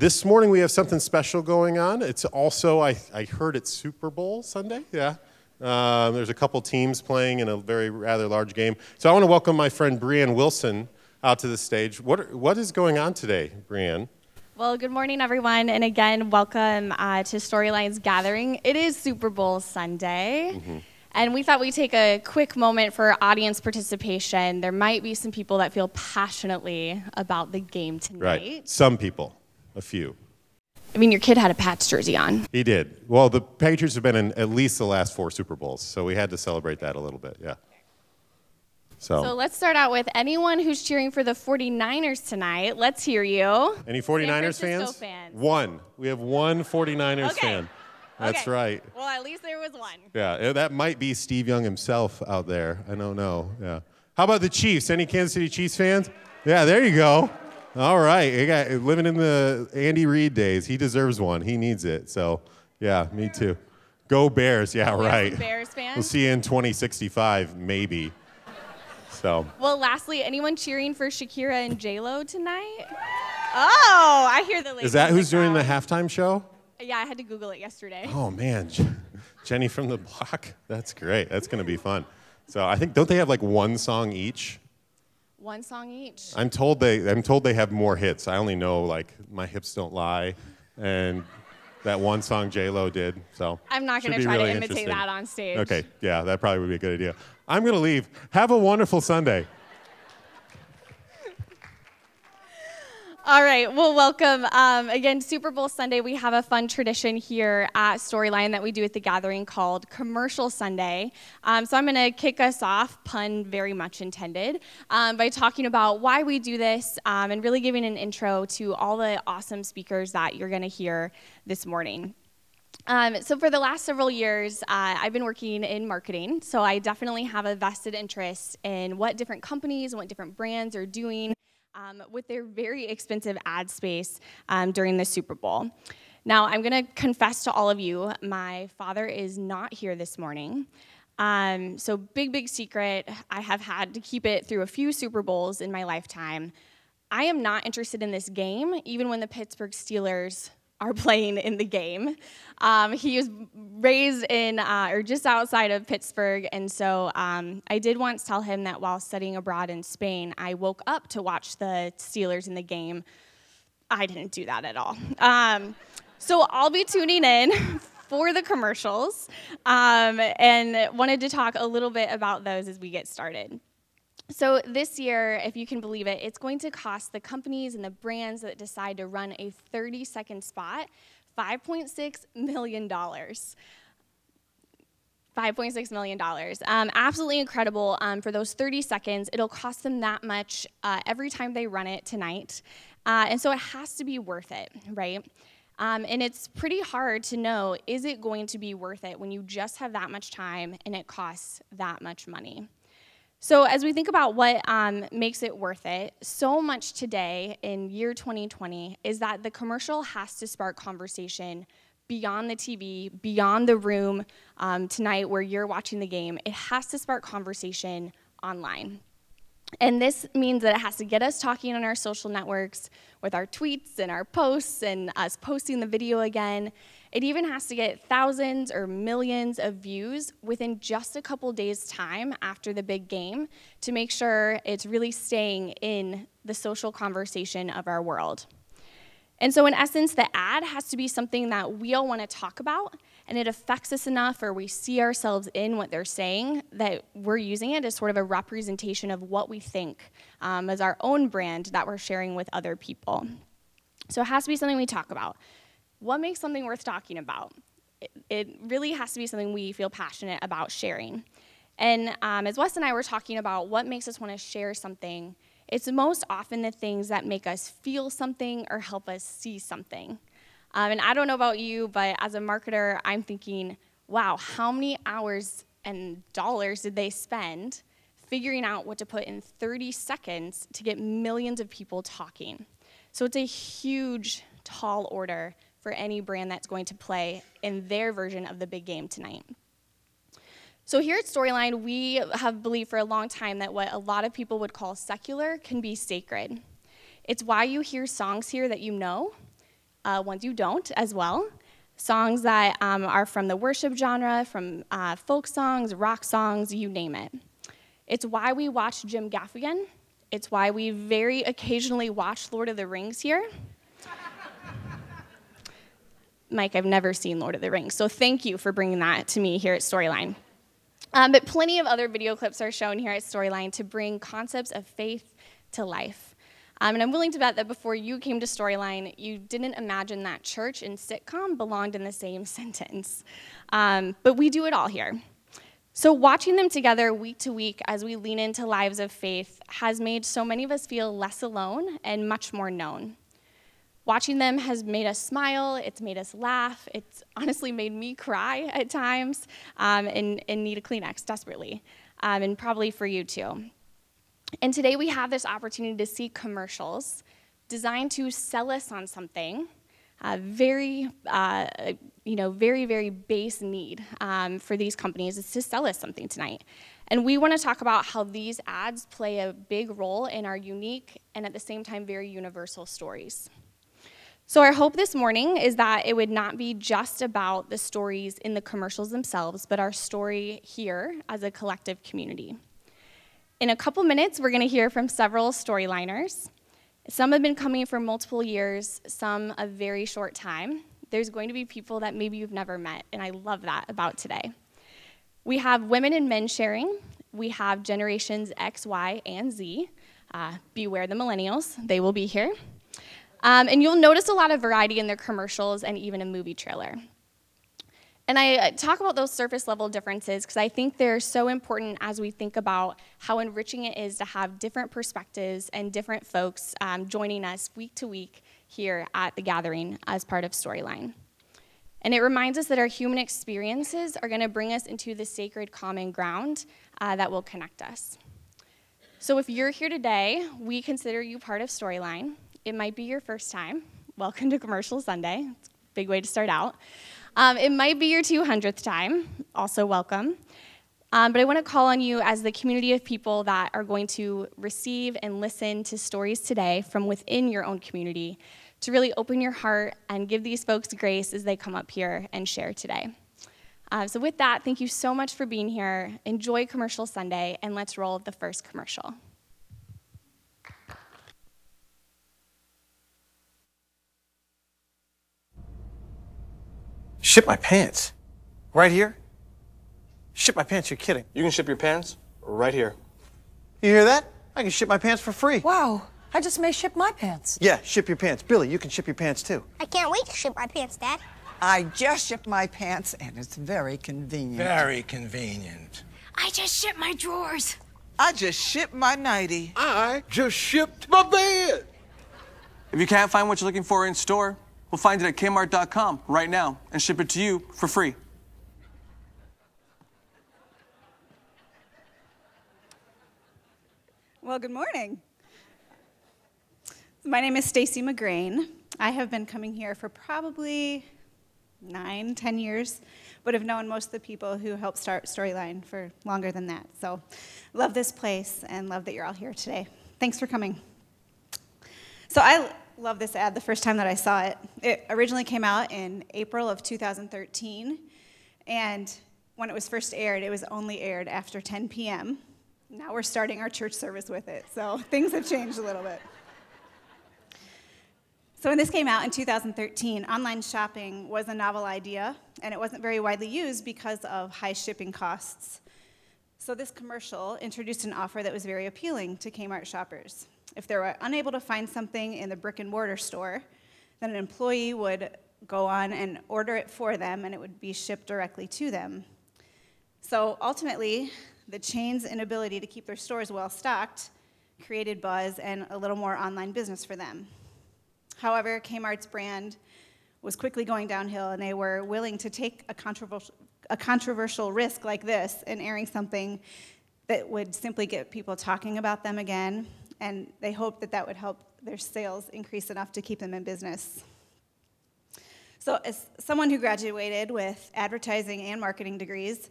this morning we have something special going on. It's also, I, I heard it's Super Bowl Sunday. Yeah. Um, there's a couple teams playing in a very rather large game. So I want to welcome my friend Brianne Wilson out to the stage. What, what is going on today, Brianne? Well, good morning, everyone. And again, welcome uh, to Storylines Gathering. It is Super Bowl Sunday. Mm-hmm. And we thought we'd take a quick moment for audience participation. There might be some people that feel passionately about the game tonight. Right. Some people, a few. I mean, your kid had a Pats jersey on. He did. Well, the Patriots have been in at least the last four Super Bowls, so we had to celebrate that a little bit, yeah. So, so let's start out with anyone who's cheering for the 49ers tonight. Let's hear you. Any 49ers fans? fans? One. We have one 49ers okay. fan. That's okay. right. Well, at least there was one. Yeah, eh, that might be Steve Young himself out there. I don't know. Yeah. How about the Chiefs? Any Kansas City Chiefs fans? Yeah, there you go. All right. You got, living in the Andy Reid days. He deserves one. He needs it. So, yeah, me too. Go Bears. Yeah, right. Bears fans. We'll see you in 2065, maybe. So. Well, lastly, anyone cheering for Shakira and J Lo tonight? Oh, I hear the. Ladies. Is that who's doing the halftime show? Yeah, I had to Google it yesterday. Oh man, Jenny from the block. That's great. That's gonna be fun. So I think don't they have like one song each? One song each. I'm told they. I'm told they have more hits. I only know like "My Hips Don't Lie," and that one song J Lo did. So I'm not gonna try really to imitate that on stage. Okay, yeah, that probably would be a good idea. I'm gonna leave. Have a wonderful Sunday. All right. Well, welcome. Um, again, Super Bowl Sunday, we have a fun tradition here at Storyline that we do at the gathering called Commercial Sunday. Um, so I'm going to kick us off, pun very much intended, um, by talking about why we do this um, and really giving an intro to all the awesome speakers that you're going to hear this morning. Um, so, for the last several years, uh, I've been working in marketing. So, I definitely have a vested interest in what different companies and what different brands are doing um, with their very expensive ad space um, during the Super Bowl. Now, I'm going to confess to all of you, my father is not here this morning. Um, so, big, big secret. I have had to keep it through a few Super Bowls in my lifetime. I am not interested in this game, even when the Pittsburgh Steelers are playing in the game. Um, he was raised in uh, or just outside of Pittsburgh, and so um, I did once tell him that while studying abroad in Spain, I woke up to watch the Steelers in the game. I didn't do that at all. Um, so I'll be tuning in for the commercials um, and wanted to talk a little bit about those as we get started. So, this year, if you can believe it, it's going to cost the companies and the brands that decide to run a 30 second spot $5.6 million. $5.6 million. Um, absolutely incredible. Um, for those 30 seconds, it'll cost them that much uh, every time they run it tonight. Uh, and so it has to be worth it, right? Um, and it's pretty hard to know is it going to be worth it when you just have that much time and it costs that much money? So, as we think about what um, makes it worth it, so much today in year 2020 is that the commercial has to spark conversation beyond the TV, beyond the room um, tonight where you're watching the game. It has to spark conversation online. And this means that it has to get us talking on our social networks with our tweets and our posts and us posting the video again. It even has to get thousands or millions of views within just a couple days' time after the big game to make sure it's really staying in the social conversation of our world. And so, in essence, the ad has to be something that we all want to talk about, and it affects us enough, or we see ourselves in what they're saying, that we're using it as sort of a representation of what we think um, as our own brand that we're sharing with other people. So, it has to be something we talk about what makes something worth talking about? It, it really has to be something we feel passionate about sharing. And um, as Wes and I were talking about what makes us want to share something, it's most often the things that make us feel something or help us see something. Um, and I don't know about you, but as a marketer, I'm thinking, wow, how many hours and dollars did they spend figuring out what to put in 30 seconds to get millions of people talking? So it's a huge, tall order for any brand that's going to play in their version of the big game tonight. So, here at Storyline, we have believed for a long time that what a lot of people would call secular can be sacred. It's why you hear songs here that you know, uh, ones you don't as well. Songs that um, are from the worship genre, from uh, folk songs, rock songs, you name it. It's why we watch Jim Gaffigan. It's why we very occasionally watch Lord of the Rings here. Mike, I've never seen Lord of the Rings, so thank you for bringing that to me here at Storyline. Um, but plenty of other video clips are shown here at Storyline to bring concepts of faith to life. Um, and I'm willing to bet that before you came to Storyline, you didn't imagine that church and sitcom belonged in the same sentence. Um, but we do it all here. So, watching them together week to week as we lean into lives of faith has made so many of us feel less alone and much more known. Watching them has made us smile, it's made us laugh, it's honestly made me cry at times um, and, and, need a Kleenex desperately, um, and probably for you too. And today we have this opportunity to see commercials designed to sell us on something uh, very, uh, you know, very, very base need um, for these companies is to sell us something tonight. And we want to talk about how these ads play a big role in our unique and at the same time very universal stories. So, our hope this morning is that it would not be just about the stories in the commercials themselves, but our story here as a collective community. In a couple minutes, we're going to hear from several storyliners. Some have been coming for multiple years, some a very short time. There's going to be people that maybe you've never met, and I love that about today. We have women and men sharing. We have generations X, Y, and Z. Uh, beware the millennials, they will be here. Um, and you'll notice a lot of variety in their commercials and even a movie trailer. And I talk about those surface level differences because I think they're so important as we think about how enriching it is to have different perspectives and different folks um, joining us week to week here at the gathering as part of Storyline. And it reminds us that our human experiences are going to bring us into the sacred common ground uh, that will connect us. So if you're here today, we consider you part of Storyline. It might be your first time. Welcome to Commercial Sunday. It's a big way to start out. Um, it might be your 200th time. Also, welcome. Um, but I want to call on you as the community of people that are going to receive and listen to stories today from within your own community to really open your heart and give these folks grace as they come up here and share today. Uh, so, with that, thank you so much for being here. Enjoy Commercial Sunday, and let's roll the first commercial. Ship my pants? Right here? Ship my pants? You're kidding. You can ship your pants right here. You hear that? I can ship my pants for free. Wow. I just may ship my pants. Yeah, ship your pants. Billy, you can ship your pants too. I can't wait to ship my pants, Dad. I just shipped my pants and it's very convenient. Very convenient. I just shipped my drawers. I just shipped my nightie. I just shipped my bed. If you can't find what you're looking for in store, We'll find it at kmart.com right now and ship it to you for free. Well, good morning. My name is Stacy McGrain. I have been coming here for probably nine, ten years, but have known most of the people who helped start Storyline for longer than that. So, love this place and love that you're all here today. Thanks for coming. So, I love this ad the first time that I saw it. It originally came out in April of 2013, and when it was first aired, it was only aired after 10 p.m. Now we're starting our church service with it, so things have changed a little bit. So, when this came out in 2013, online shopping was a novel idea, and it wasn't very widely used because of high shipping costs. So, this commercial introduced an offer that was very appealing to Kmart shoppers. If they were unable to find something in the brick and mortar store, then an employee would go on and order it for them and it would be shipped directly to them. So ultimately, the chain's inability to keep their stores well stocked created buzz and a little more online business for them. However, Kmart's brand was quickly going downhill and they were willing to take a controversial, a controversial risk like this in airing something that would simply get people talking about them again and they hoped that that would help their sales increase enough to keep them in business. So, as someone who graduated with advertising and marketing degrees,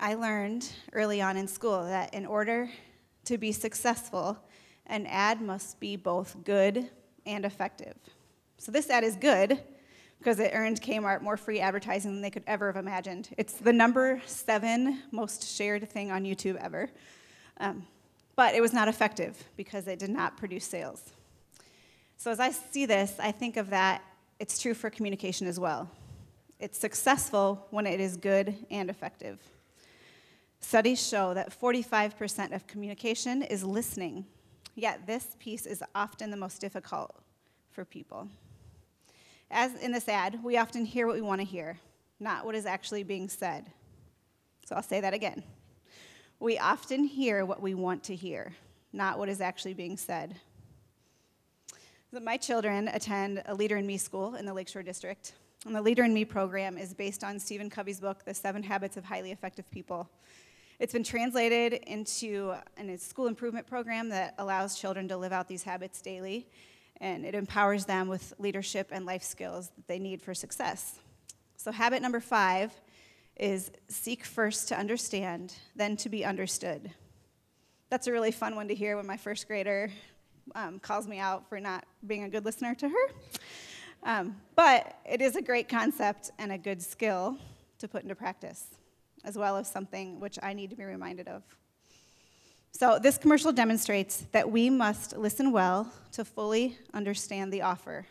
I learned early on in school that in order to be successful, an ad must be both good and effective. So this ad is good because it earned Kmart more free advertising than they could ever have imagined. It's the number seven most shared thing on YouTube ever. Um, but it was not effective because it did not produce sales. So as I see this, I think of that, it's true for communication as well. It's successful when it is good and effective. Studies show that 45% of communication is listening, yet this piece is often the most difficult for people. As in this ad, we often hear what we want to hear, not what is actually being said. So I'll say that again. We often hear what we want to hear, not what is actually being said. My children attend a Leader in Me school in the Lakeshore District. And the Leader in Me program is based on Stephen Covey's book, The Seven Habits of Highly Effective People. It's been translated into a school improvement program that allows children to live out these habits daily, and it empowers them with leadership and life skills that they need for success. So, habit number five is seek first to understand, then to be understood. That's a really fun one to hear when my first grader um, calls me out for not being a good listener to her. Um, but it is a great concept and a good skill to put into practice, as well as something which I need to be reminded of. So, this commercial demonstrates that we must listen well to fully understand the offer.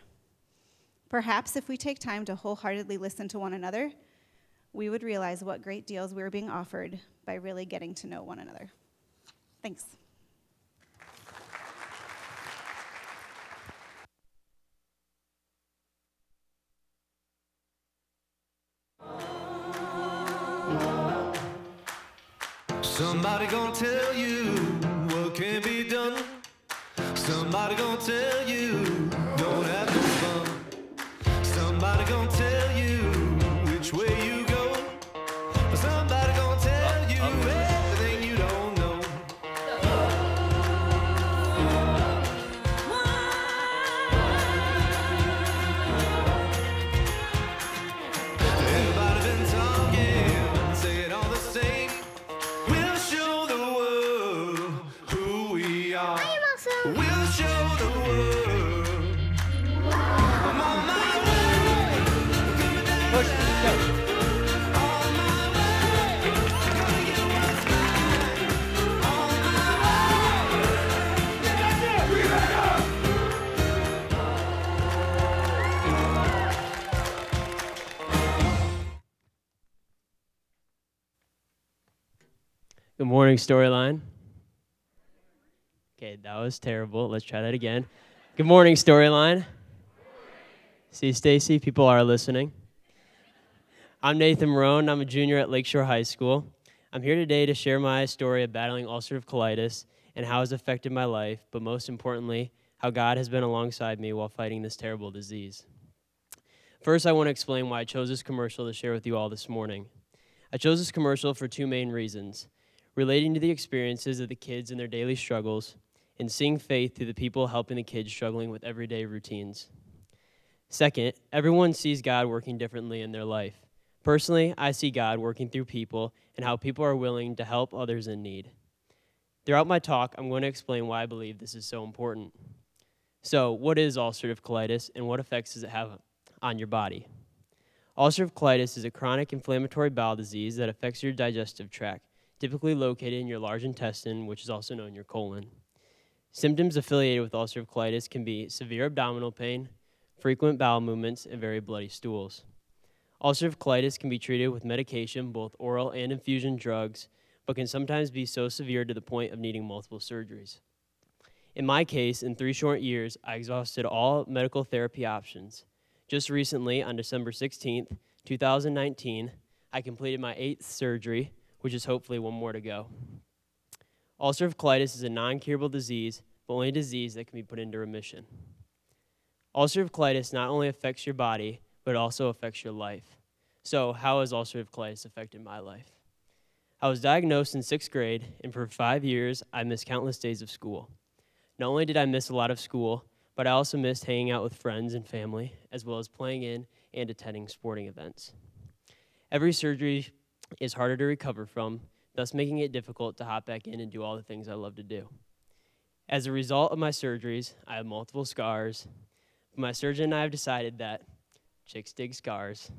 Perhaps if we take time to wholeheartedly listen to one another, we would realize what great deals we were being offered by really getting to know one another. Thanks. Somebody gonna tell you Good morning, Storyline. Okay, that was terrible. Let's try that again. Good morning, Storyline. See, Stacy, people are listening. I'm Nathan Marone. I'm a junior at Lakeshore High School. I'm here today to share my story of battling ulcerative colitis and how it's affected my life, but most importantly, how God has been alongside me while fighting this terrible disease. First, I want to explain why I chose this commercial to share with you all this morning. I chose this commercial for two main reasons relating to the experiences of the kids and their daily struggles, and seeing faith through the people helping the kids struggling with everyday routines. Second, everyone sees God working differently in their life. Personally, I see God working through people and how people are willing to help others in need. Throughout my talk, I'm going to explain why I believe this is so important. So, what is ulcerative colitis and what effects does it have on your body? Ulcerative colitis is a chronic inflammatory bowel disease that affects your digestive tract, typically located in your large intestine, which is also known your colon. Symptoms affiliated with ulcerative colitis can be severe abdominal pain, frequent bowel movements, and very bloody stools. Ulcerative colitis can be treated with medication, both oral and infusion drugs, but can sometimes be so severe to the point of needing multiple surgeries. In my case, in three short years, I exhausted all medical therapy options. Just recently, on December 16th, 2019, I completed my eighth surgery, which is hopefully one more to go. Ulcerative colitis is a non curable disease, but only a disease that can be put into remission. Ulcerative colitis not only affects your body, but also affects your life. So, how has ulcerative colitis affected my life? I was diagnosed in sixth grade, and for five years, I missed countless days of school. Not only did I miss a lot of school, but I also missed hanging out with friends and family, as well as playing in and attending sporting events. Every surgery is harder to recover from, thus making it difficult to hop back in and do all the things I love to do. As a result of my surgeries, I have multiple scars, My surgeon and I have decided that chicks dig scars.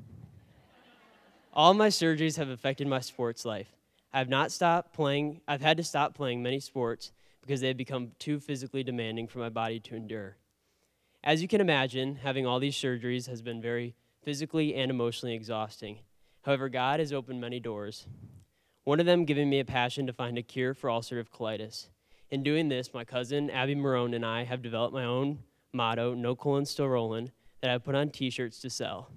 All my surgeries have affected my sports life. I have not stopped playing, I've had to stop playing many sports because they have become too physically demanding for my body to endure. As you can imagine, having all these surgeries has been very physically and emotionally exhausting. However, God has opened many doors. One of them giving me a passion to find a cure for ulcerative colitis. In doing this, my cousin Abby Marone and I have developed my own motto, No Colon Still Rollin', that I put on t shirts to sell.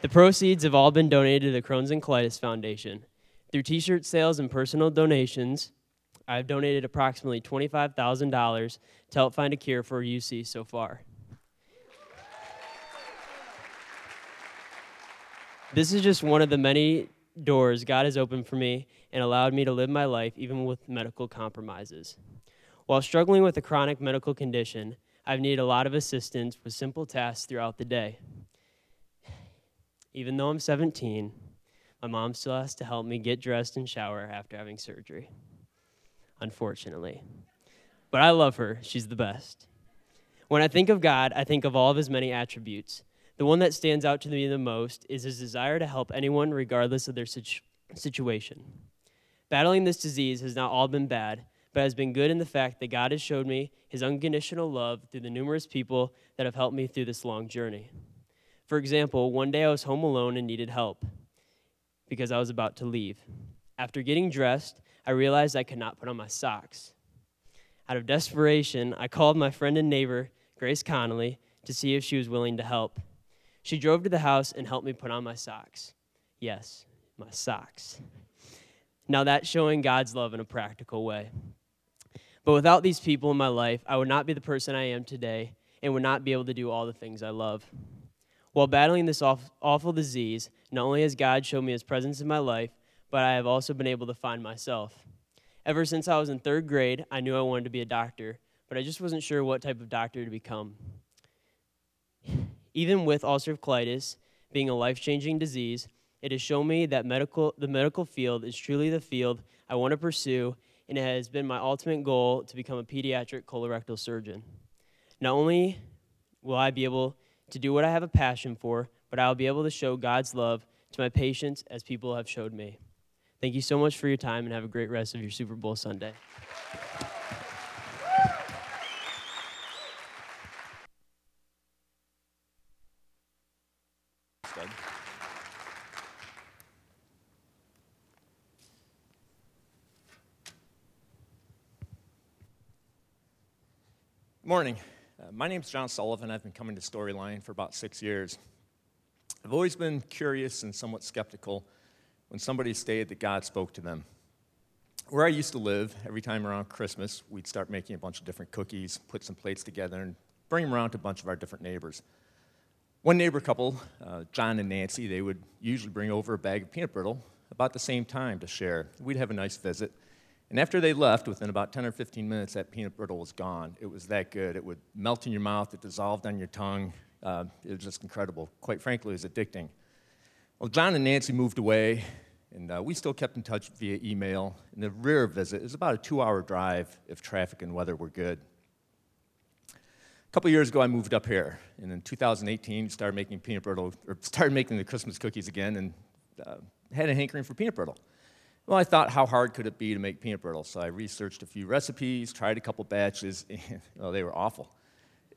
The proceeds have all been donated to the Crohn's and Colitis Foundation. Through t shirt sales and personal donations, I've donated approximately $25,000 to help find a cure for UC so far. This is just one of the many doors God has opened for me and allowed me to live my life even with medical compromises. While struggling with a chronic medical condition, I've needed a lot of assistance with simple tasks throughout the day. Even though I'm 17, my mom still has to help me get dressed and shower after having surgery. Unfortunately. But I love her, she's the best. When I think of God, I think of all of his many attributes. The one that stands out to me the most is his desire to help anyone regardless of their situ- situation. Battling this disease has not all been bad, but has been good in the fact that God has showed me his unconditional love through the numerous people that have helped me through this long journey. For example, one day I was home alone and needed help because I was about to leave. After getting dressed, I realized I could not put on my socks. Out of desperation, I called my friend and neighbor, Grace Connolly, to see if she was willing to help. She drove to the house and helped me put on my socks. Yes, my socks. Now that's showing God's love in a practical way. But without these people in my life, I would not be the person I am today and would not be able to do all the things I love. While battling this awful disease, not only has God shown me his presence in my life, but I have also been able to find myself. Ever since I was in third grade, I knew I wanted to be a doctor, but I just wasn't sure what type of doctor to become. Even with ulcerative colitis being a life changing disease, it has shown me that medical, the medical field is truly the field I want to pursue, and it has been my ultimate goal to become a pediatric colorectal surgeon. Not only will I be able to do what I have a passion for, but I will be able to show God's love to my patients as people have showed me. Thank you so much for your time and have a great rest of your Super Bowl Sunday. Morning. Uh, my name is John Sullivan. I've been coming to Storyline for about six years. I've always been curious and somewhat skeptical when somebody stated that God spoke to them. Where I used to live, every time around Christmas, we'd start making a bunch of different cookies, put some plates together, and bring them around to a bunch of our different neighbors. One neighbor couple, uh, John and Nancy, they would usually bring over a bag of peanut brittle about the same time to share. We'd have a nice visit. And after they left, within about 10 or 15 minutes, that peanut brittle was gone. It was that good. It would melt in your mouth, it dissolved on your tongue. Uh, it was just incredible. Quite frankly, it was addicting. Well, John and Nancy moved away, and uh, we still kept in touch via email. And the rare visit is about a two hour drive if traffic and weather were good. A couple years ago, I moved up here, and in 2018, started making peanut brittle, or started making the Christmas cookies again, and uh, had a hankering for peanut brittle. Well, I thought, how hard could it be to make peanut brittle? So I researched a few recipes, tried a couple batches, and oh, they were awful.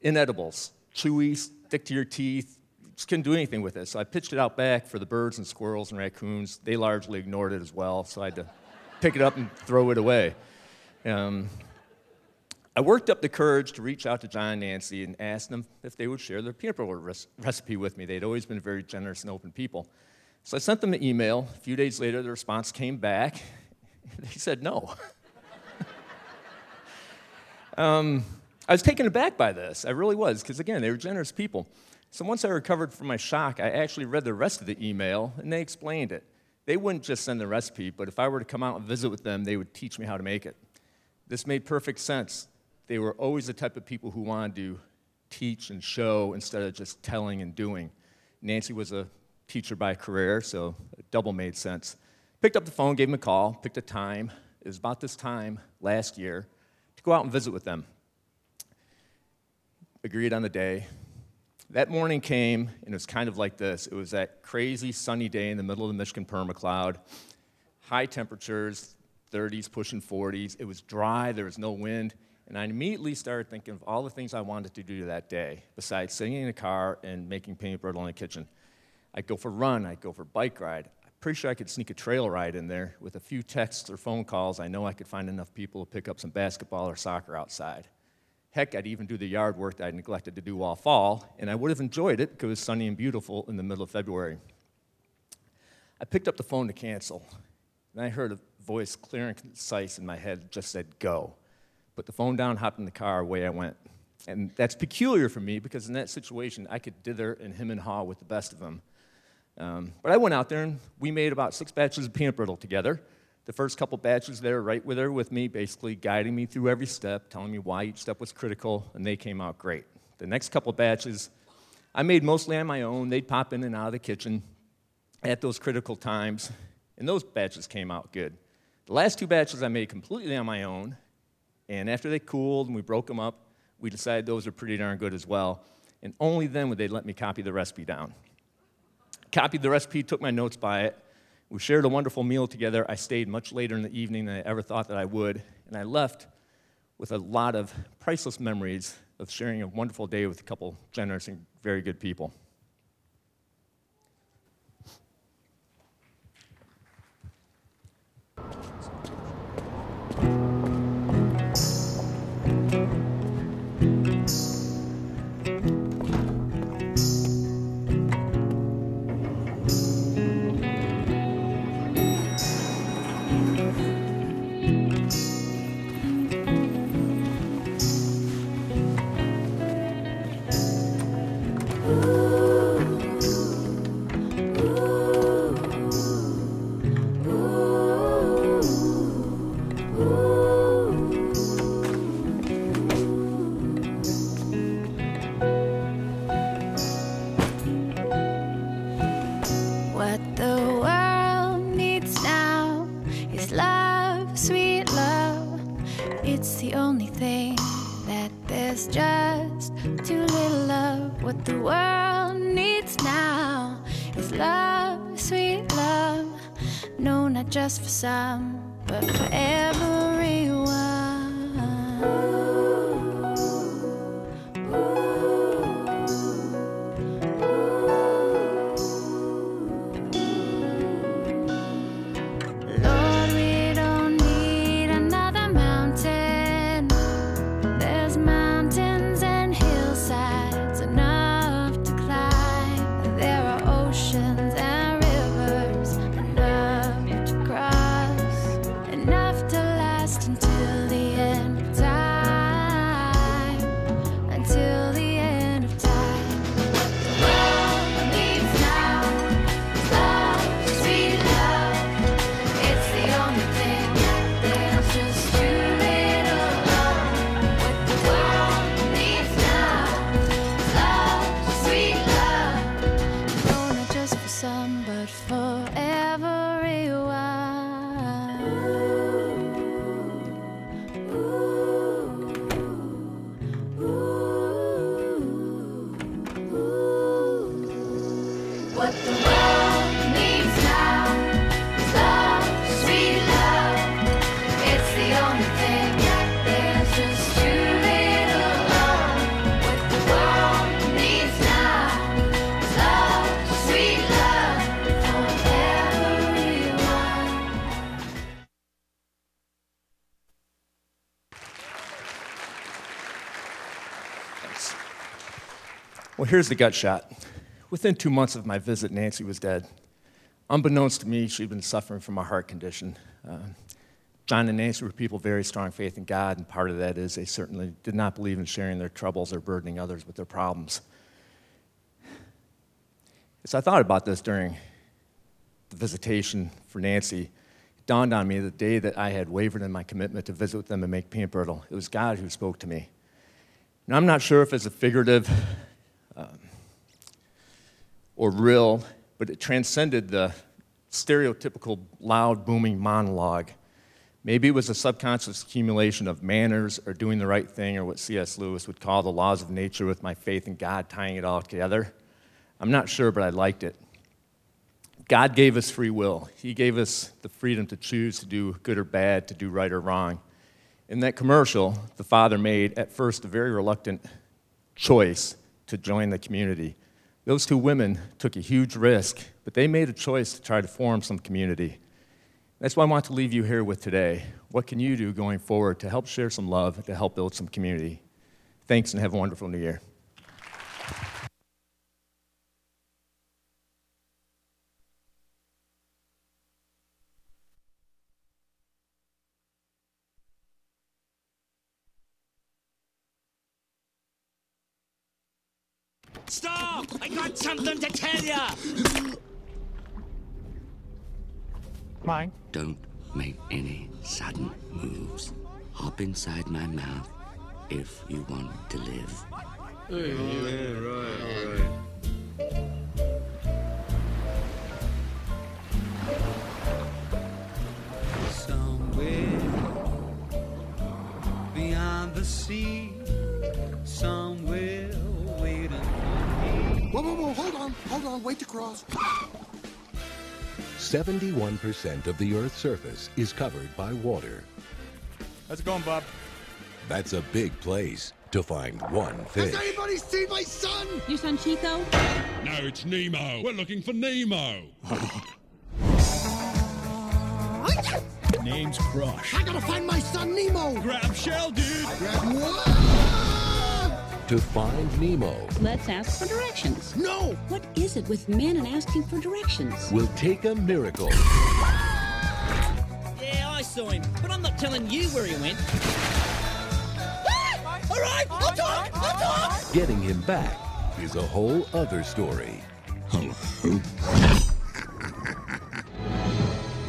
Inedibles, chewy, stick to your teeth, just couldn't do anything with it. So I pitched it out back for the birds and squirrels and raccoons. They largely ignored it as well, so I had to pick it up and throw it away. Um, I worked up the courage to reach out to John and Nancy and ask them if they would share their peanut butter recipe with me. They'd always been very generous and open people. So I sent them an email. A few days later, the response came back. They said no. um, I was taken aback by this. I really was, because again, they were generous people. So once I recovered from my shock, I actually read the rest of the email, and they explained it. They wouldn't just send the recipe, but if I were to come out and visit with them, they would teach me how to make it. This made perfect sense. They were always the type of people who wanted to teach and show instead of just telling and doing. Nancy was a teacher by career, so double made sense. Picked up the phone, gave him a call, picked a time. It was about this time last year to go out and visit with them. Agreed on the day. That morning came, and it was kind of like this. It was that crazy sunny day in the middle of the Michigan permacloud, high temperatures, 30s pushing 40s. It was dry, there was no wind, and I immediately started thinking of all the things I wanted to do that day, besides sitting in a car and making peanut brittle in the kitchen. I'd go for a run, I'd go for a bike ride. I'm pretty sure I could sneak a trail ride in there with a few texts or phone calls. I know I could find enough people to pick up some basketball or soccer outside. Heck, I'd even do the yard work that I neglected to do all fall, and I would have enjoyed it because it was sunny and beautiful in the middle of February. I picked up the phone to cancel, and I heard a voice clear and concise in my head just said, Go. Put the phone down, hopped in the car, away I went. And that's peculiar for me because in that situation, I could dither and him and haw with the best of them. Um, but I went out there and we made about six batches of peanut brittle together. The first couple batches there, right with her with me, basically guiding me through every step, telling me why each step was critical, and they came out great. The next couple batches, I made mostly on my own. They'd pop in and out of the kitchen at those critical times, and those batches came out good. The last two batches I made completely on my own, and after they cooled and we broke them up, we decided those were pretty darn good as well. And only then would they let me copy the recipe down. Copied the recipe, took my notes by it. We shared a wonderful meal together. I stayed much later in the evening than I ever thought that I would. And I left with a lot of priceless memories of sharing a wonderful day with a couple generous and very good people. What the world needs now is love, sweet love. No, not just for some, but for everyone. Well, here's the gut shot. Within two months of my visit, Nancy was dead. Unbeknownst to me, she'd been suffering from a heart condition. Uh, John and Nancy were people very strong faith in God, and part of that is they certainly did not believe in sharing their troubles or burdening others with their problems. As I thought about this during the visitation for Nancy, it dawned on me the day that I had wavered in my commitment to visit with them and make peanut brittle. It was God who spoke to me. Now, I'm not sure if it's a figurative um, or real, but it transcended the stereotypical loud, booming monologue. Maybe it was a subconscious accumulation of manners or doing the right thing or what C.S. Lewis would call the laws of nature with my faith in God tying it all together. I'm not sure, but I liked it. God gave us free will. He gave us the freedom to choose to do good or bad, to do right or wrong. In that commercial, the father made at first a very reluctant choice to join the community. Those two women took a huge risk, but they made a choice to try to form some community. That's what I want to leave you here with today. What can you do going forward to help share some love, to help build some community? Thanks and have a wonderful new year. Stop! I got something to tell you! Mine? Don't make any sudden moves. Hop inside my mouth if you want to live. Somewhere beyond the sea, hold on, wait to cross. 71% of the Earth's surface is covered by water. How's it going, Bob? That's a big place to find one fish. Has anybody seen my son? Your son Chico? No, it's Nemo. We're looking for Nemo. Name's Crush. I gotta find my son Nemo. Grab shell, dude. Grab what? To find Nemo, Let's ask for directions. No! What is it with men and asking for directions? We'll take a miracle Yeah, I saw him, but I'm not telling you where he went. All right, I'll talk, I'll talk! Getting him back is a whole other story.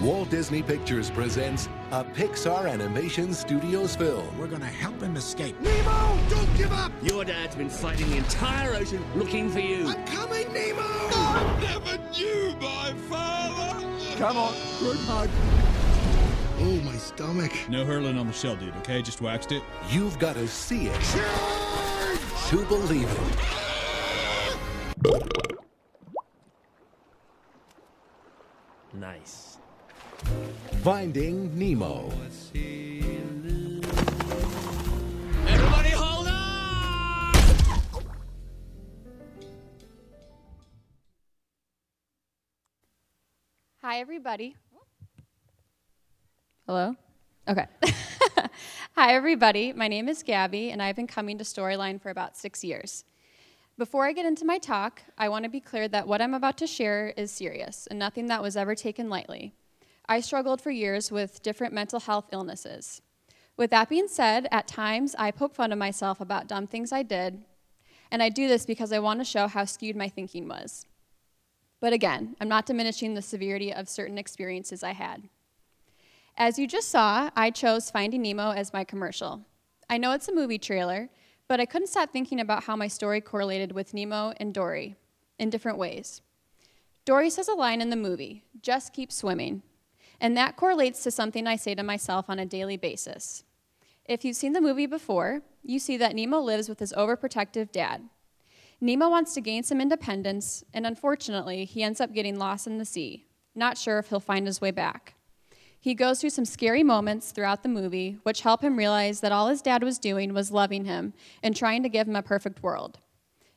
Walt Disney Pictures presents a Pixar Animation Studios film. We're gonna help him escape. Nemo, don't give up! Your dad's been fighting the entire ocean looking for you. I'm coming, Nemo! I never knew my father. Come on. Good hug. Oh, my stomach. No hurling on the shell, dude, okay? Just waxed it. You've got to see it to believe it. Nice. Finding Nemo. Everybody hold on! Hi, everybody. Hello? Okay. Hi, everybody. My name is Gabby, and I've been coming to Storyline for about six years. Before I get into my talk, I want to be clear that what I'm about to share is serious and nothing that was ever taken lightly. I struggled for years with different mental health illnesses. With that being said, at times I poke fun of myself about dumb things I did, and I do this because I want to show how skewed my thinking was. But again, I'm not diminishing the severity of certain experiences I had. As you just saw, I chose Finding Nemo as my commercial. I know it's a movie trailer, but I couldn't stop thinking about how my story correlated with Nemo and Dory in different ways. Dory says a line in the movie, just keep swimming. And that correlates to something I say to myself on a daily basis. If you've seen the movie before, you see that Nemo lives with his overprotective dad. Nemo wants to gain some independence, and unfortunately, he ends up getting lost in the sea, not sure if he'll find his way back. He goes through some scary moments throughout the movie, which help him realize that all his dad was doing was loving him and trying to give him a perfect world.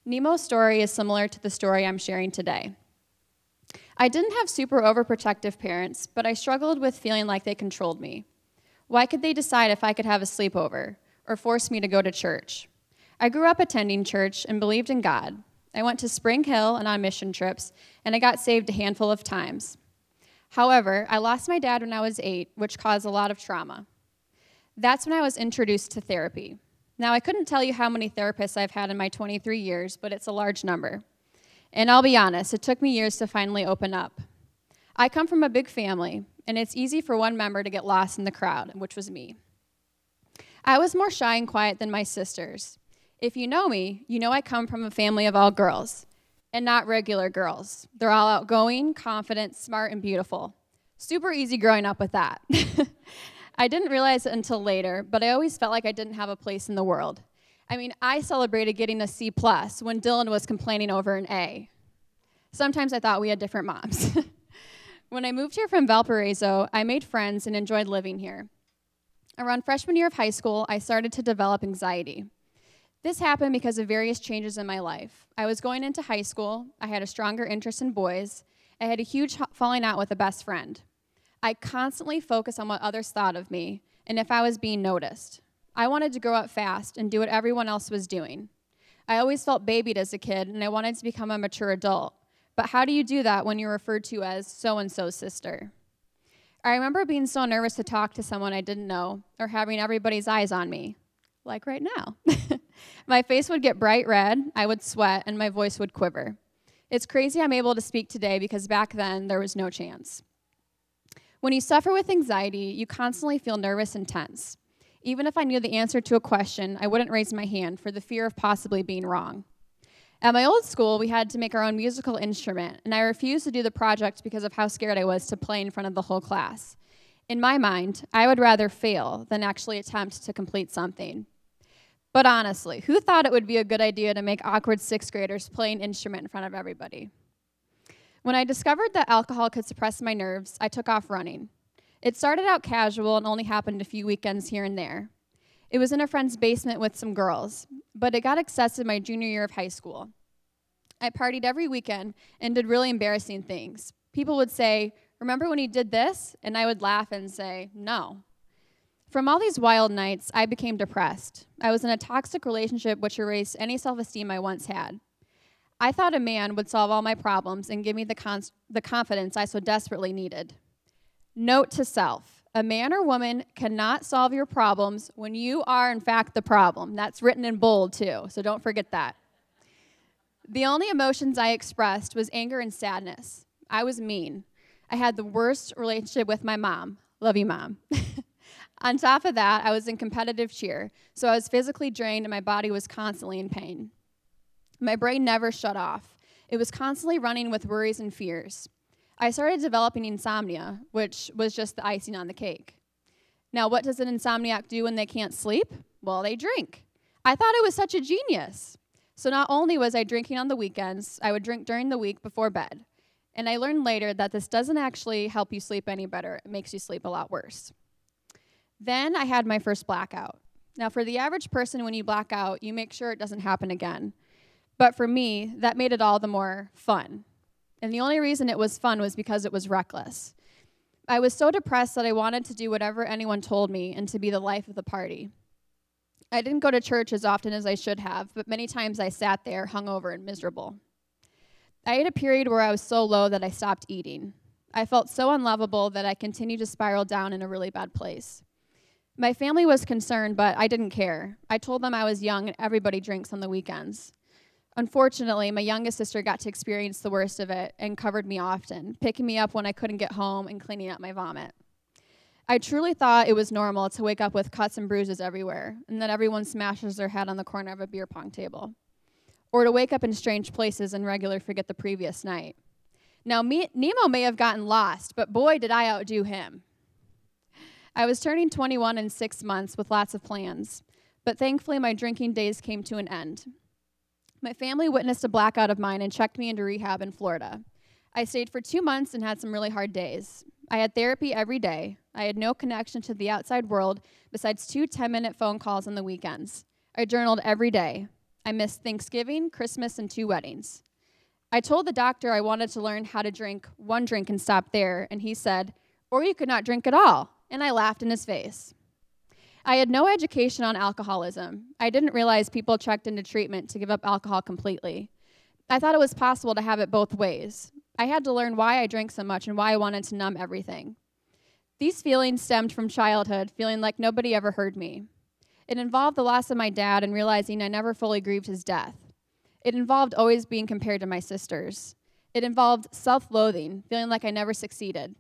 Nemo's story is similar to the story I'm sharing today. I didn't have super overprotective parents, but I struggled with feeling like they controlled me. Why could they decide if I could have a sleepover or force me to go to church? I grew up attending church and believed in God. I went to Spring Hill and on mission trips, and I got saved a handful of times. However, I lost my dad when I was eight, which caused a lot of trauma. That's when I was introduced to therapy. Now, I couldn't tell you how many therapists I've had in my 23 years, but it's a large number. And I'll be honest, it took me years to finally open up. I come from a big family, and it's easy for one member to get lost in the crowd, which was me. I was more shy and quiet than my sisters. If you know me, you know I come from a family of all girls, and not regular girls. They're all outgoing, confident, smart, and beautiful. Super easy growing up with that. I didn't realize it until later, but I always felt like I didn't have a place in the world. I mean, I celebrated getting a C plus when Dylan was complaining over an A. Sometimes I thought we had different moms. when I moved here from Valparaiso, I made friends and enjoyed living here. Around freshman year of high school, I started to develop anxiety. This happened because of various changes in my life. I was going into high school, I had a stronger interest in boys, I had a huge falling out with a best friend. I constantly focused on what others thought of me and if I was being noticed. I wanted to grow up fast and do what everyone else was doing. I always felt babied as a kid and I wanted to become a mature adult. But how do you do that when you're referred to as so and so's sister? I remember being so nervous to talk to someone I didn't know or having everybody's eyes on me, like right now. my face would get bright red, I would sweat, and my voice would quiver. It's crazy I'm able to speak today because back then there was no chance. When you suffer with anxiety, you constantly feel nervous and tense. Even if I knew the answer to a question, I wouldn't raise my hand for the fear of possibly being wrong. At my old school, we had to make our own musical instrument, and I refused to do the project because of how scared I was to play in front of the whole class. In my mind, I would rather fail than actually attempt to complete something. But honestly, who thought it would be a good idea to make awkward sixth graders play an instrument in front of everybody? When I discovered that alcohol could suppress my nerves, I took off running. It started out casual and only happened a few weekends here and there. It was in a friend's basement with some girls, but it got excessive my junior year of high school. I partied every weekend and did really embarrassing things. People would say, Remember when you did this? And I would laugh and say, No. From all these wild nights, I became depressed. I was in a toxic relationship which erased any self esteem I once had. I thought a man would solve all my problems and give me the, cons- the confidence I so desperately needed. Note to self a man or woman cannot solve your problems when you are, in fact, the problem. That's written in bold, too, so don't forget that. The only emotions I expressed was anger and sadness. I was mean. I had the worst relationship with my mom. Love you, mom. On top of that, I was in competitive cheer, so I was physically drained and my body was constantly in pain. My brain never shut off. It was constantly running with worries and fears. I started developing insomnia, which was just the icing on the cake. Now, what does an insomniac do when they can't sleep? Well, they drink. I thought it was such a genius. So, not only was I drinking on the weekends, I would drink during the week before bed. And I learned later that this doesn't actually help you sleep any better, it makes you sleep a lot worse. Then I had my first blackout. Now, for the average person, when you black out, you make sure it doesn't happen again. But for me, that made it all the more fun. And the only reason it was fun was because it was reckless. I was so depressed that I wanted to do whatever anyone told me and to be the life of the party. I didn't go to church as often as I should have, but many times I sat there hungover and miserable. I had a period where I was so low that I stopped eating. I felt so unlovable that I continued to spiral down in a really bad place. My family was concerned, but I didn't care. I told them I was young and everybody drinks on the weekends. Unfortunately, my youngest sister got to experience the worst of it and covered me often, picking me up when I couldn't get home and cleaning up my vomit. I truly thought it was normal to wake up with cuts and bruises everywhere, and that everyone smashes their head on the corner of a beer pong table, or to wake up in strange places and regularly forget the previous night. Now, me, Nemo may have gotten lost, but boy, did I outdo him. I was turning 21 in six months with lots of plans, but thankfully my drinking days came to an end. My family witnessed a blackout of mine and checked me into rehab in Florida. I stayed for two months and had some really hard days. I had therapy every day. I had no connection to the outside world besides two 10 minute phone calls on the weekends. I journaled every day. I missed Thanksgiving, Christmas, and two weddings. I told the doctor I wanted to learn how to drink one drink and stop there, and he said, Or you could not drink at all. And I laughed in his face. I had no education on alcoholism. I didn't realize people checked into treatment to give up alcohol completely. I thought it was possible to have it both ways. I had to learn why I drank so much and why I wanted to numb everything. These feelings stemmed from childhood, feeling like nobody ever heard me. It involved the loss of my dad and realizing I never fully grieved his death. It involved always being compared to my sisters. It involved self loathing, feeling like I never succeeded.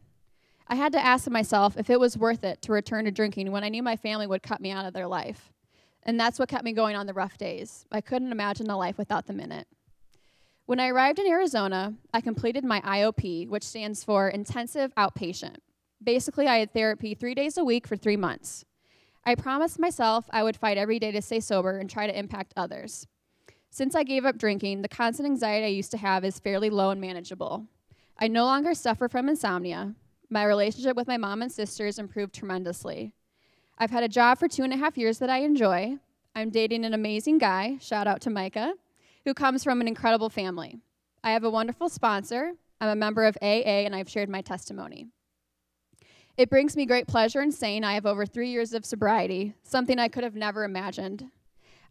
I had to ask myself if it was worth it to return to drinking when I knew my family would cut me out of their life. And that's what kept me going on the rough days. I couldn't imagine a life without them in it. When I arrived in Arizona, I completed my IOP, which stands for Intensive Outpatient. Basically, I had therapy three days a week for three months. I promised myself I would fight every day to stay sober and try to impact others. Since I gave up drinking, the constant anxiety I used to have is fairly low and manageable. I no longer suffer from insomnia. My relationship with my mom and sisters improved tremendously. I've had a job for two and a half years that I enjoy. I'm dating an amazing guy, shout out to Micah, who comes from an incredible family. I have a wonderful sponsor. I'm a member of AA, and I've shared my testimony. It brings me great pleasure in saying I have over three years of sobriety, something I could have never imagined.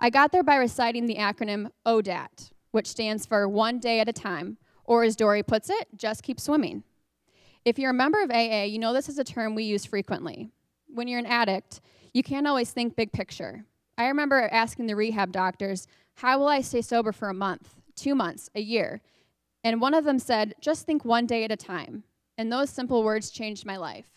I got there by reciting the acronym ODAT, which stands for One Day at a Time, or as Dory puts it, just keep swimming. If you're a member of AA, you know this is a term we use frequently. When you're an addict, you can't always think big picture. I remember asking the rehab doctors, How will I stay sober for a month, two months, a year? And one of them said, Just think one day at a time. And those simple words changed my life.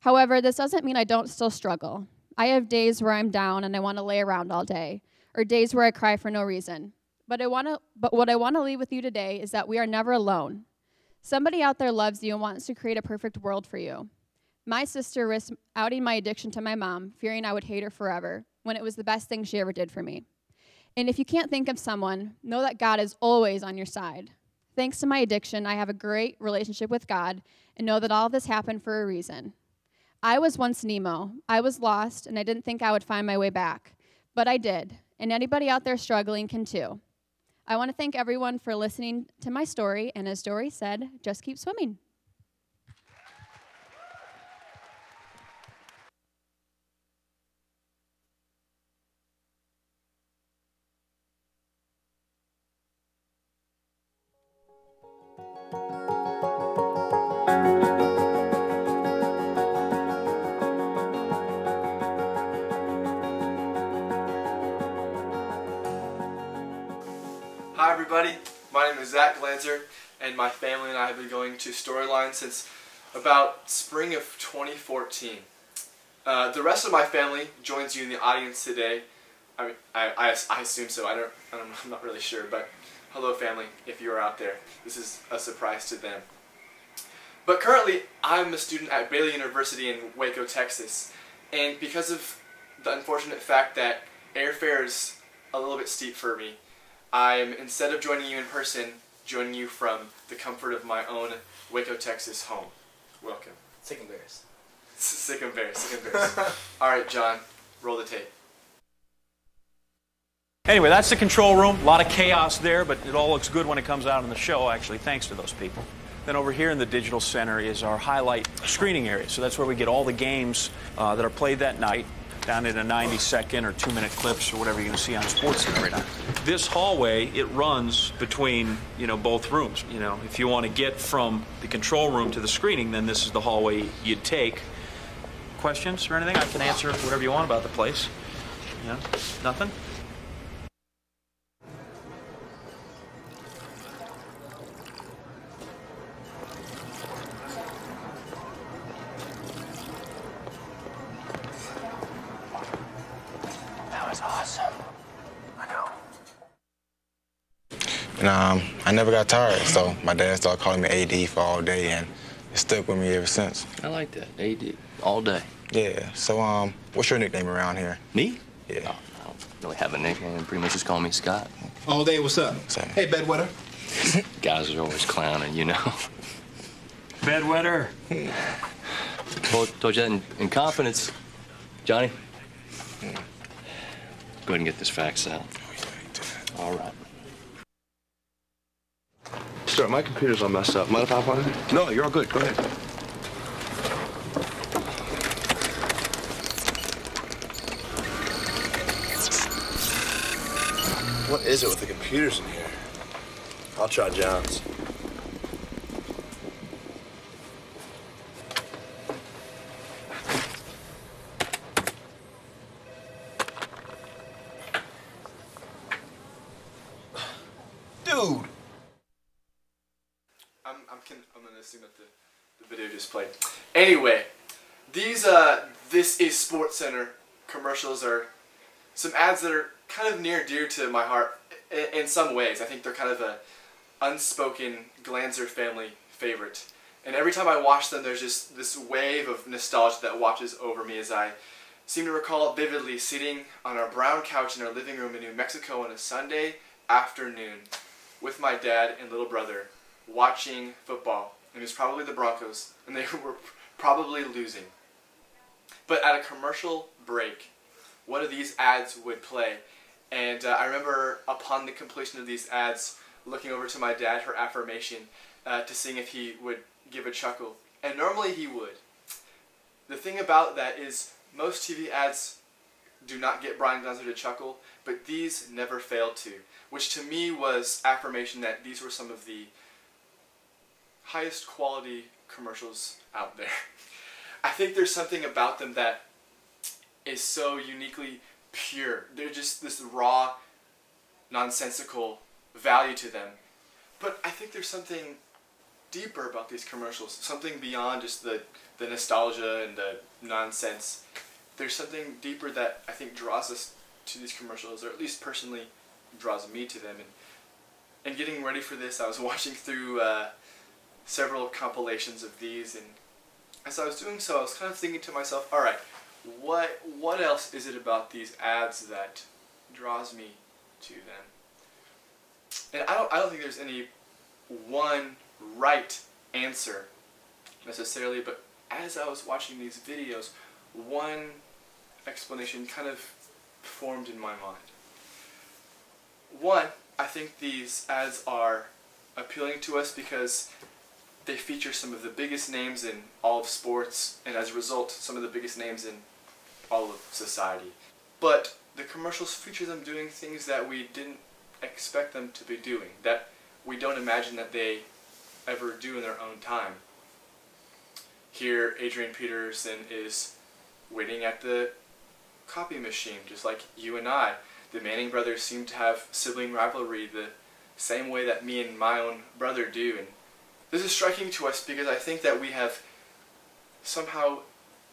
However, this doesn't mean I don't still struggle. I have days where I'm down and I want to lay around all day, or days where I cry for no reason. But I want to but what I want to leave with you today is that we are never alone. Somebody out there loves you and wants to create a perfect world for you. My sister risked outing my addiction to my mom, fearing I would hate her forever, when it was the best thing she ever did for me. And if you can't think of someone, know that God is always on your side. Thanks to my addiction, I have a great relationship with God and know that all this happened for a reason. I was once Nemo. I was lost, and I didn't think I would find my way back. But I did, and anybody out there struggling can too. I want to thank everyone for listening to my story, and as Dory said, just keep swimming. Everybody, my name is Zach Glanzer and my family and I have been going to Storyline since about spring of 2014. Uh, the rest of my family joins you in the audience today. I I, I assume so. I don't, I don't, I'm not really sure, but hello family, if you are out there. This is a surprise to them. But currently, I'm a student at Baylor University in Waco, Texas, and because of the unfortunate fact that airfare is a little bit steep for me, I'm, instead of joining you in person, joining you from the comfort of my own Waco, Texas home. Welcome. Sic 'em Bears. Sic 'em Bears, sic 'em Bears. Alright, John, roll the tape. Anyway, that's the control room. A lot of chaos there, but it all looks good when it comes out in the show, actually, thanks to those people. Then over here in the digital center is our highlight screening area. So that's where we get all the games uh, that are played that night down in a 90 second or two minute clips or whatever you're going to see on sports every night. This hallway, it runs between, you know, both rooms. You know, if you want to get from the control room to the screening, then this is the hallway you'd take. Questions or anything? I can answer whatever you want about the place. Yeah, nothing? Never got tired, so my dad started calling me AD for all day, and it stuck with me ever since. I like that. AD. All day. Yeah. So um, what's your nickname around here? Me? Yeah. I don't really have a nickname. Pretty much just call me Scott. All day, what's up? Hey, bedwetter. Guys are always clowning, you know. Bedwetter. Told, told you that in, in confidence. Johnny? Go ahead and get this fax out. All right. Sir, my computer's all messed up. Mind if I hop on it? No, you're all good. Go ahead. What is it with the computers in here? I'll try John's. Dude! I'm, I'm, con- I'm gonna assume that the, the video just played. Anyway, these, uh, this is SportsCenter commercials are some ads that are kind of near dear to my heart in, some ways. I think they're kind of a unspoken Glanzer family favorite. And every time I watch them, there's just this wave of nostalgia that watches over me as I seem to recall vividly sitting on our brown couch in our living room in New Mexico on a Sunday afternoon with my dad and little brother watching football. And it was probably the Broncos, and they were probably losing. But at a commercial break, one of these ads would play. And uh, I remember upon the completion of these ads, looking over to my dad for affirmation uh, to seeing if he would give a chuckle. And normally he would. The thing about that is most TV ads do not get Brian Glanzer to chuckle, but these never failed to, which to me was affirmation that these were some of the highest quality commercials out there. I think there's something about them that is so uniquely pure. They're just this raw, nonsensical value to them. But I think there's something deeper about these commercials, something beyond just the, the nostalgia and the nonsense. There's something deeper that I think draws us to these commercials, or at least personally draws me to them. And, and getting ready for this, I was watching through uh, several compilations of these, and as I was doing so, I was kind of thinking to myself, all right, what what else is it about these ads that draws me to them? And I don't I don't think there's any one right answer necessarily, but as I was watching these videos, one explanation kind of formed in my mind. One, I think these ads are appealing to us because they feature some of the biggest names in all of sports, and as a result, some of the biggest names in all of society. But the commercials feature them doing things that we didn't expect them to be doing, that we don't imagine that they ever do in their own time. Here, Adrian Peterson is waiting at the copy machine, just like you and I. The Manning brothers seem to have sibling rivalry the same way that me and my own brother do. And this is striking to us because I think that we have somehow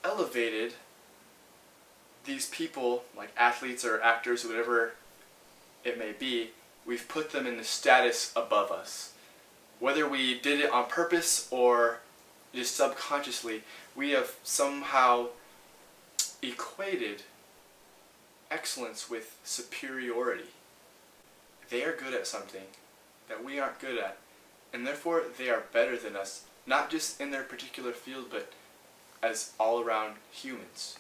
elevated these people, like athletes or actors, or whatever it may be, we've put them in the status above us. Whether we did it on purpose or just subconsciously, we have somehow equated excellence with superiority. They are good at something that we aren't good at, and therefore they are better than us, not just in their particular field, but as all around humans.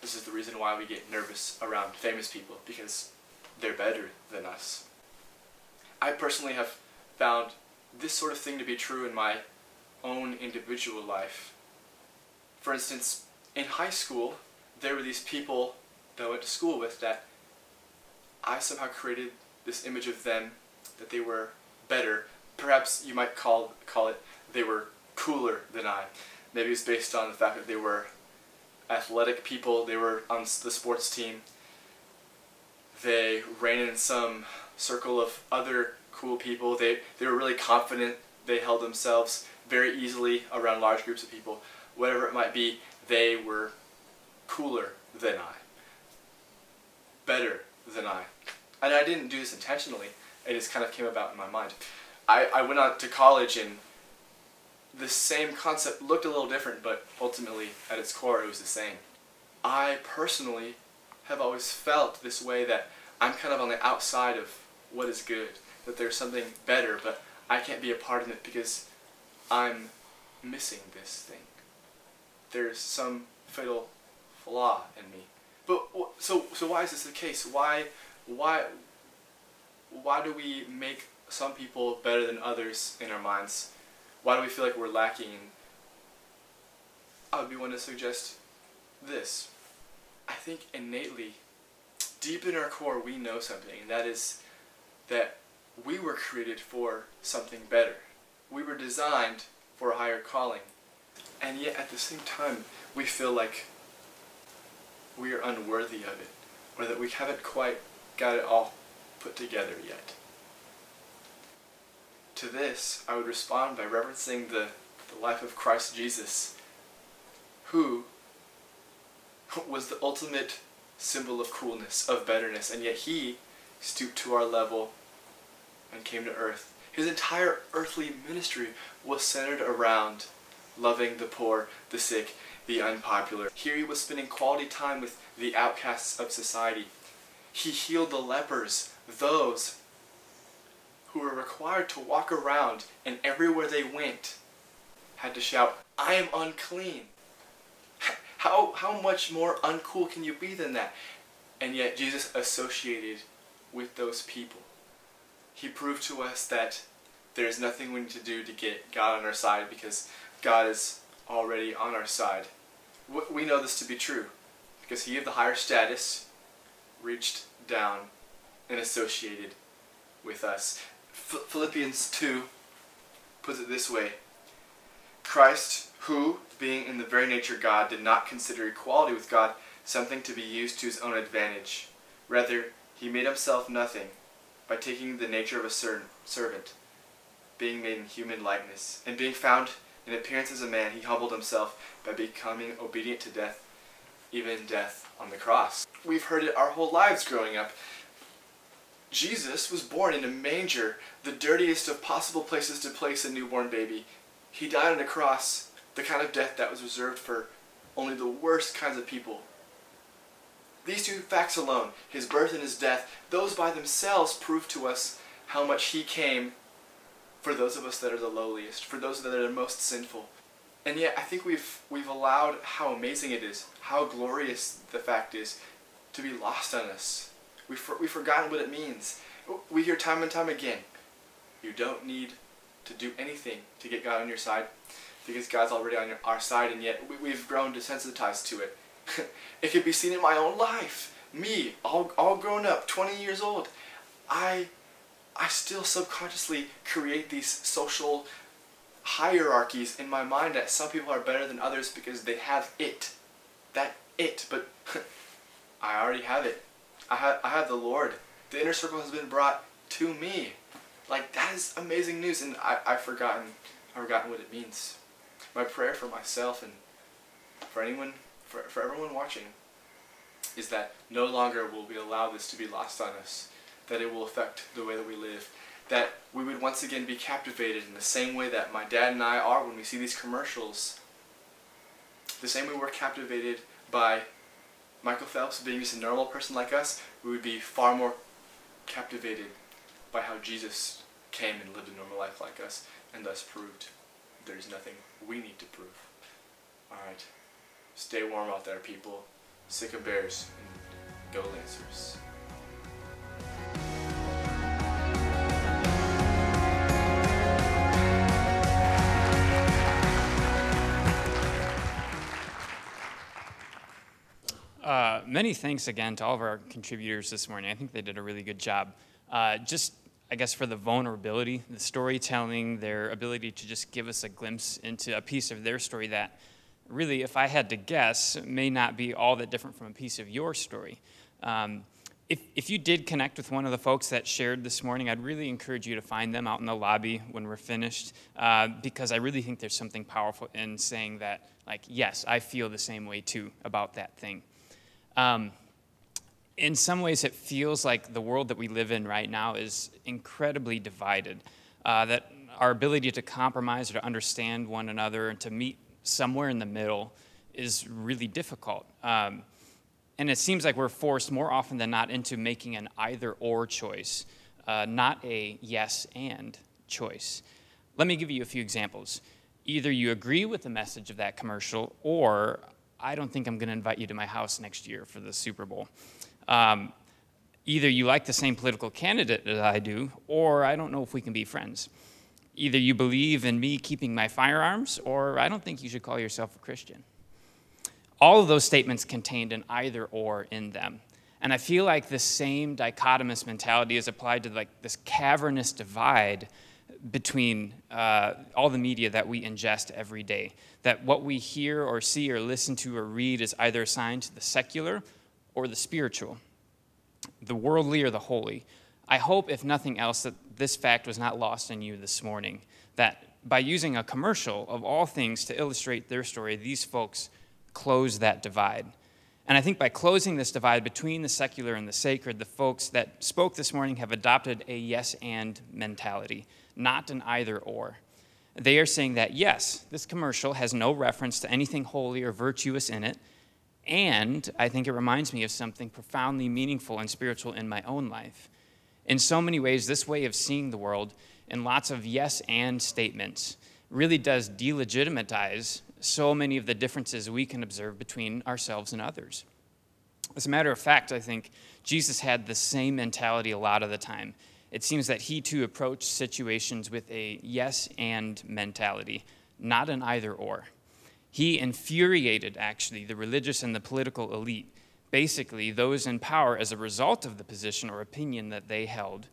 This is the reason why we get nervous around famous people, because they're better than us. I personally have found this sort of thing to be true in my own individual life. For instance, in high school, there were these people that I went to school with that I somehow created this image of them that they were better. Perhaps you might call call it they were cooler than I. Maybe it's based on the fact that they were athletic people. They were on the sports team. They ran in some circle of other cool people. They they were really confident. They held themselves very easily around large groups of people. Whatever it might be, they were cooler than I. Better than I. And I didn't do this intentionally. It just kind of came about in my mind. I, I went on to college and the same concept looked a little different, but ultimately, at its core, it was the same. I personally have always felt this way that I'm kind of on the outside of what is good, that there's something better, but I can't be a part of it because I'm missing this thing. There's some fatal flaw in me. But so so why is this the case? Why why why do we make some people better than others in our minds? Why do we feel like we're lacking? I would be one to suggest this. I think innately, deep in our core, we know something, and that is that we were created for something better. We were designed for a higher calling. And yet, at the same time, we feel like we are unworthy of it, or that we haven't quite got it all put together yet. To this, I would respond by referencing the, the life of Christ Jesus, who was the ultimate symbol of coolness, of betterness, and yet he stooped to our level and came to earth. His entire earthly ministry was centered around loving the poor, the sick, the unpopular. Here he was spending quality time with the outcasts of society. He healed the lepers, those who were required to walk around and everywhere they went had to shout, I am unclean. How, how much more uncool can you be than that? And yet Jesus associated with those people. He proved to us that there's nothing we need to do to get God on our side because God is already on our side. We know this to be true because he of the higher status reached down and associated with us. Ph- Philippians 2 puts it this way Christ, who, being in the very nature God, did not consider equality with God something to be used to his own advantage. Rather, he made himself nothing by taking the nature of a ser- servant, being made in human likeness, and being found in appearance as a man, he humbled himself by becoming obedient to death, even death on the cross. We've heard it our whole lives growing up. Jesus was born in a manger, the dirtiest of possible places to place a newborn baby. He died on a cross, the kind of death that was reserved for only the worst kinds of people. These two facts alone, his birth and his death, those by themselves prove to us how much he came for those of us that are the lowliest, for those that are the most sinful. And yet, I think we've we've allowed how amazing it is, how glorious the fact is, to be lost on us. We've for, we've forgotten what it means. We hear time and time again, you don't need to do anything to get God on your side, because God's already on your, our side. And yet, we, we've grown desensitized to it. it can be seen in my own life. Me, all all grown up, 20 years old, I I still subconsciously create these social hierarchies in my mind that some people are better than others because they have it. That it. But I already have it. I have, I have the Lord. The inner circle has been brought to me. Like, that is amazing news, and I, I've forgotten, I've forgotten what it means. My prayer for myself and for anyone, for, for everyone watching, is that no longer will we allow this to be lost on us that it will affect the way that we live. That we would once again be captivated in the same way that my dad and I are when we see these commercials. The same way we're captivated by Michael Phelps being just a normal person like us, we would be far more captivated by how Jesus came and lived a normal life like us and thus proved there's nothing we need to prove. Alright. Stay warm out there, people. Sic 'em Bears and go Lancers. Uh, many thanks again to all of our contributors this morning. I think they did a really good job. Uh, just, I guess, for the vulnerability, the storytelling, their ability to just give us a glimpse into a piece of their story that really, if I had to guess, may not be all that different from a piece of your story. Um, if, if you did connect with one of the folks that shared this morning, I'd really encourage you to find them out in the lobby when we're finished, uh, because I really think there's something powerful in saying that, like, yes, I feel the same way too about that thing. Um, in some ways, it feels like the world that we live in right now is incredibly divided. Uh, that our ability to compromise or to understand one another and to meet somewhere in the middle is really difficult. Um, and it seems like we're forced more often than not into making an either or choice, uh, not a yes and choice. Let me give you a few examples. Either you agree with the message of that commercial, or I don't think I'm going to invite you to my house next year for the Super Bowl. Um, either you like the same political candidate that I do, or I don't know if we can be friends. Either you believe in me keeping my firearms, or I don't think you should call yourself a Christian. All of those statements contained an either or in them. And I feel like the same dichotomous mentality is applied to like this cavernous divide between uh, all the media that we ingest every day. That what we hear or see or listen to or read is either assigned to the secular or the spiritual, the worldly or the holy. I hope, if nothing else, that this fact was not lost on you this morning. That by using a commercial of all things to illustrate their story, these folks close that divide. And I think by closing this divide between the secular and the sacred, the folks that spoke this morning have adopted a yes and mentality. Not an either or. They are saying that, yes, this commercial has no reference to anything holy or virtuous in it, and I think it reminds me of something profoundly meaningful and spiritual in my own life. In so many ways, this way of seeing the world, in lots of yes and statements, really does delegitimize so many of the differences we can observe between ourselves and others. As a matter of fact, I think Jesus had the same mentality a lot of the time. It seems that he too approached situations with a yes and mentality, not an either or. He infuriated, actually, the religious and the political elite, basically those in power as a result of the position or opinion that they held,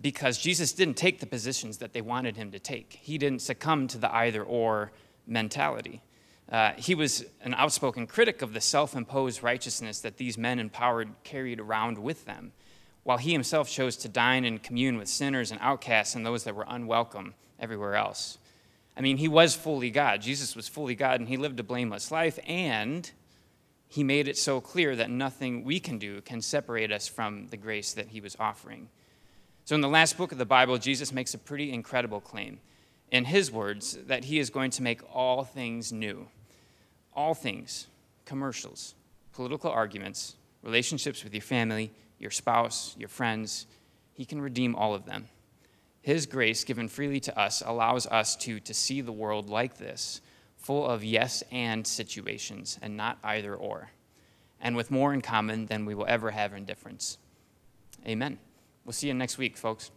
because Jesus didn't take the positions that they wanted him to take. He didn't succumb to the either or mentality. Uh, he was an outspoken critic of the self imposed righteousness that these men in power carried around with them, while he himself chose to dine and commune with sinners and outcasts and those that were unwelcome everywhere else. I mean, he was fully God. Jesus was fully God, and he lived a blameless life, and he made it so clear that nothing we can do can separate us from the grace that he was offering. So, in the last book of the Bible, Jesus makes a pretty incredible claim. In his words, that he is going to make all things new. All things, commercials, political arguments, relationships with your family, your spouse, your friends, he can redeem all of them. His grace, given freely to us, allows us to, to see the world like this, full of yes and situations, and not either or, and with more in common than we will ever have in difference. Amen. We'll see you next week, folks.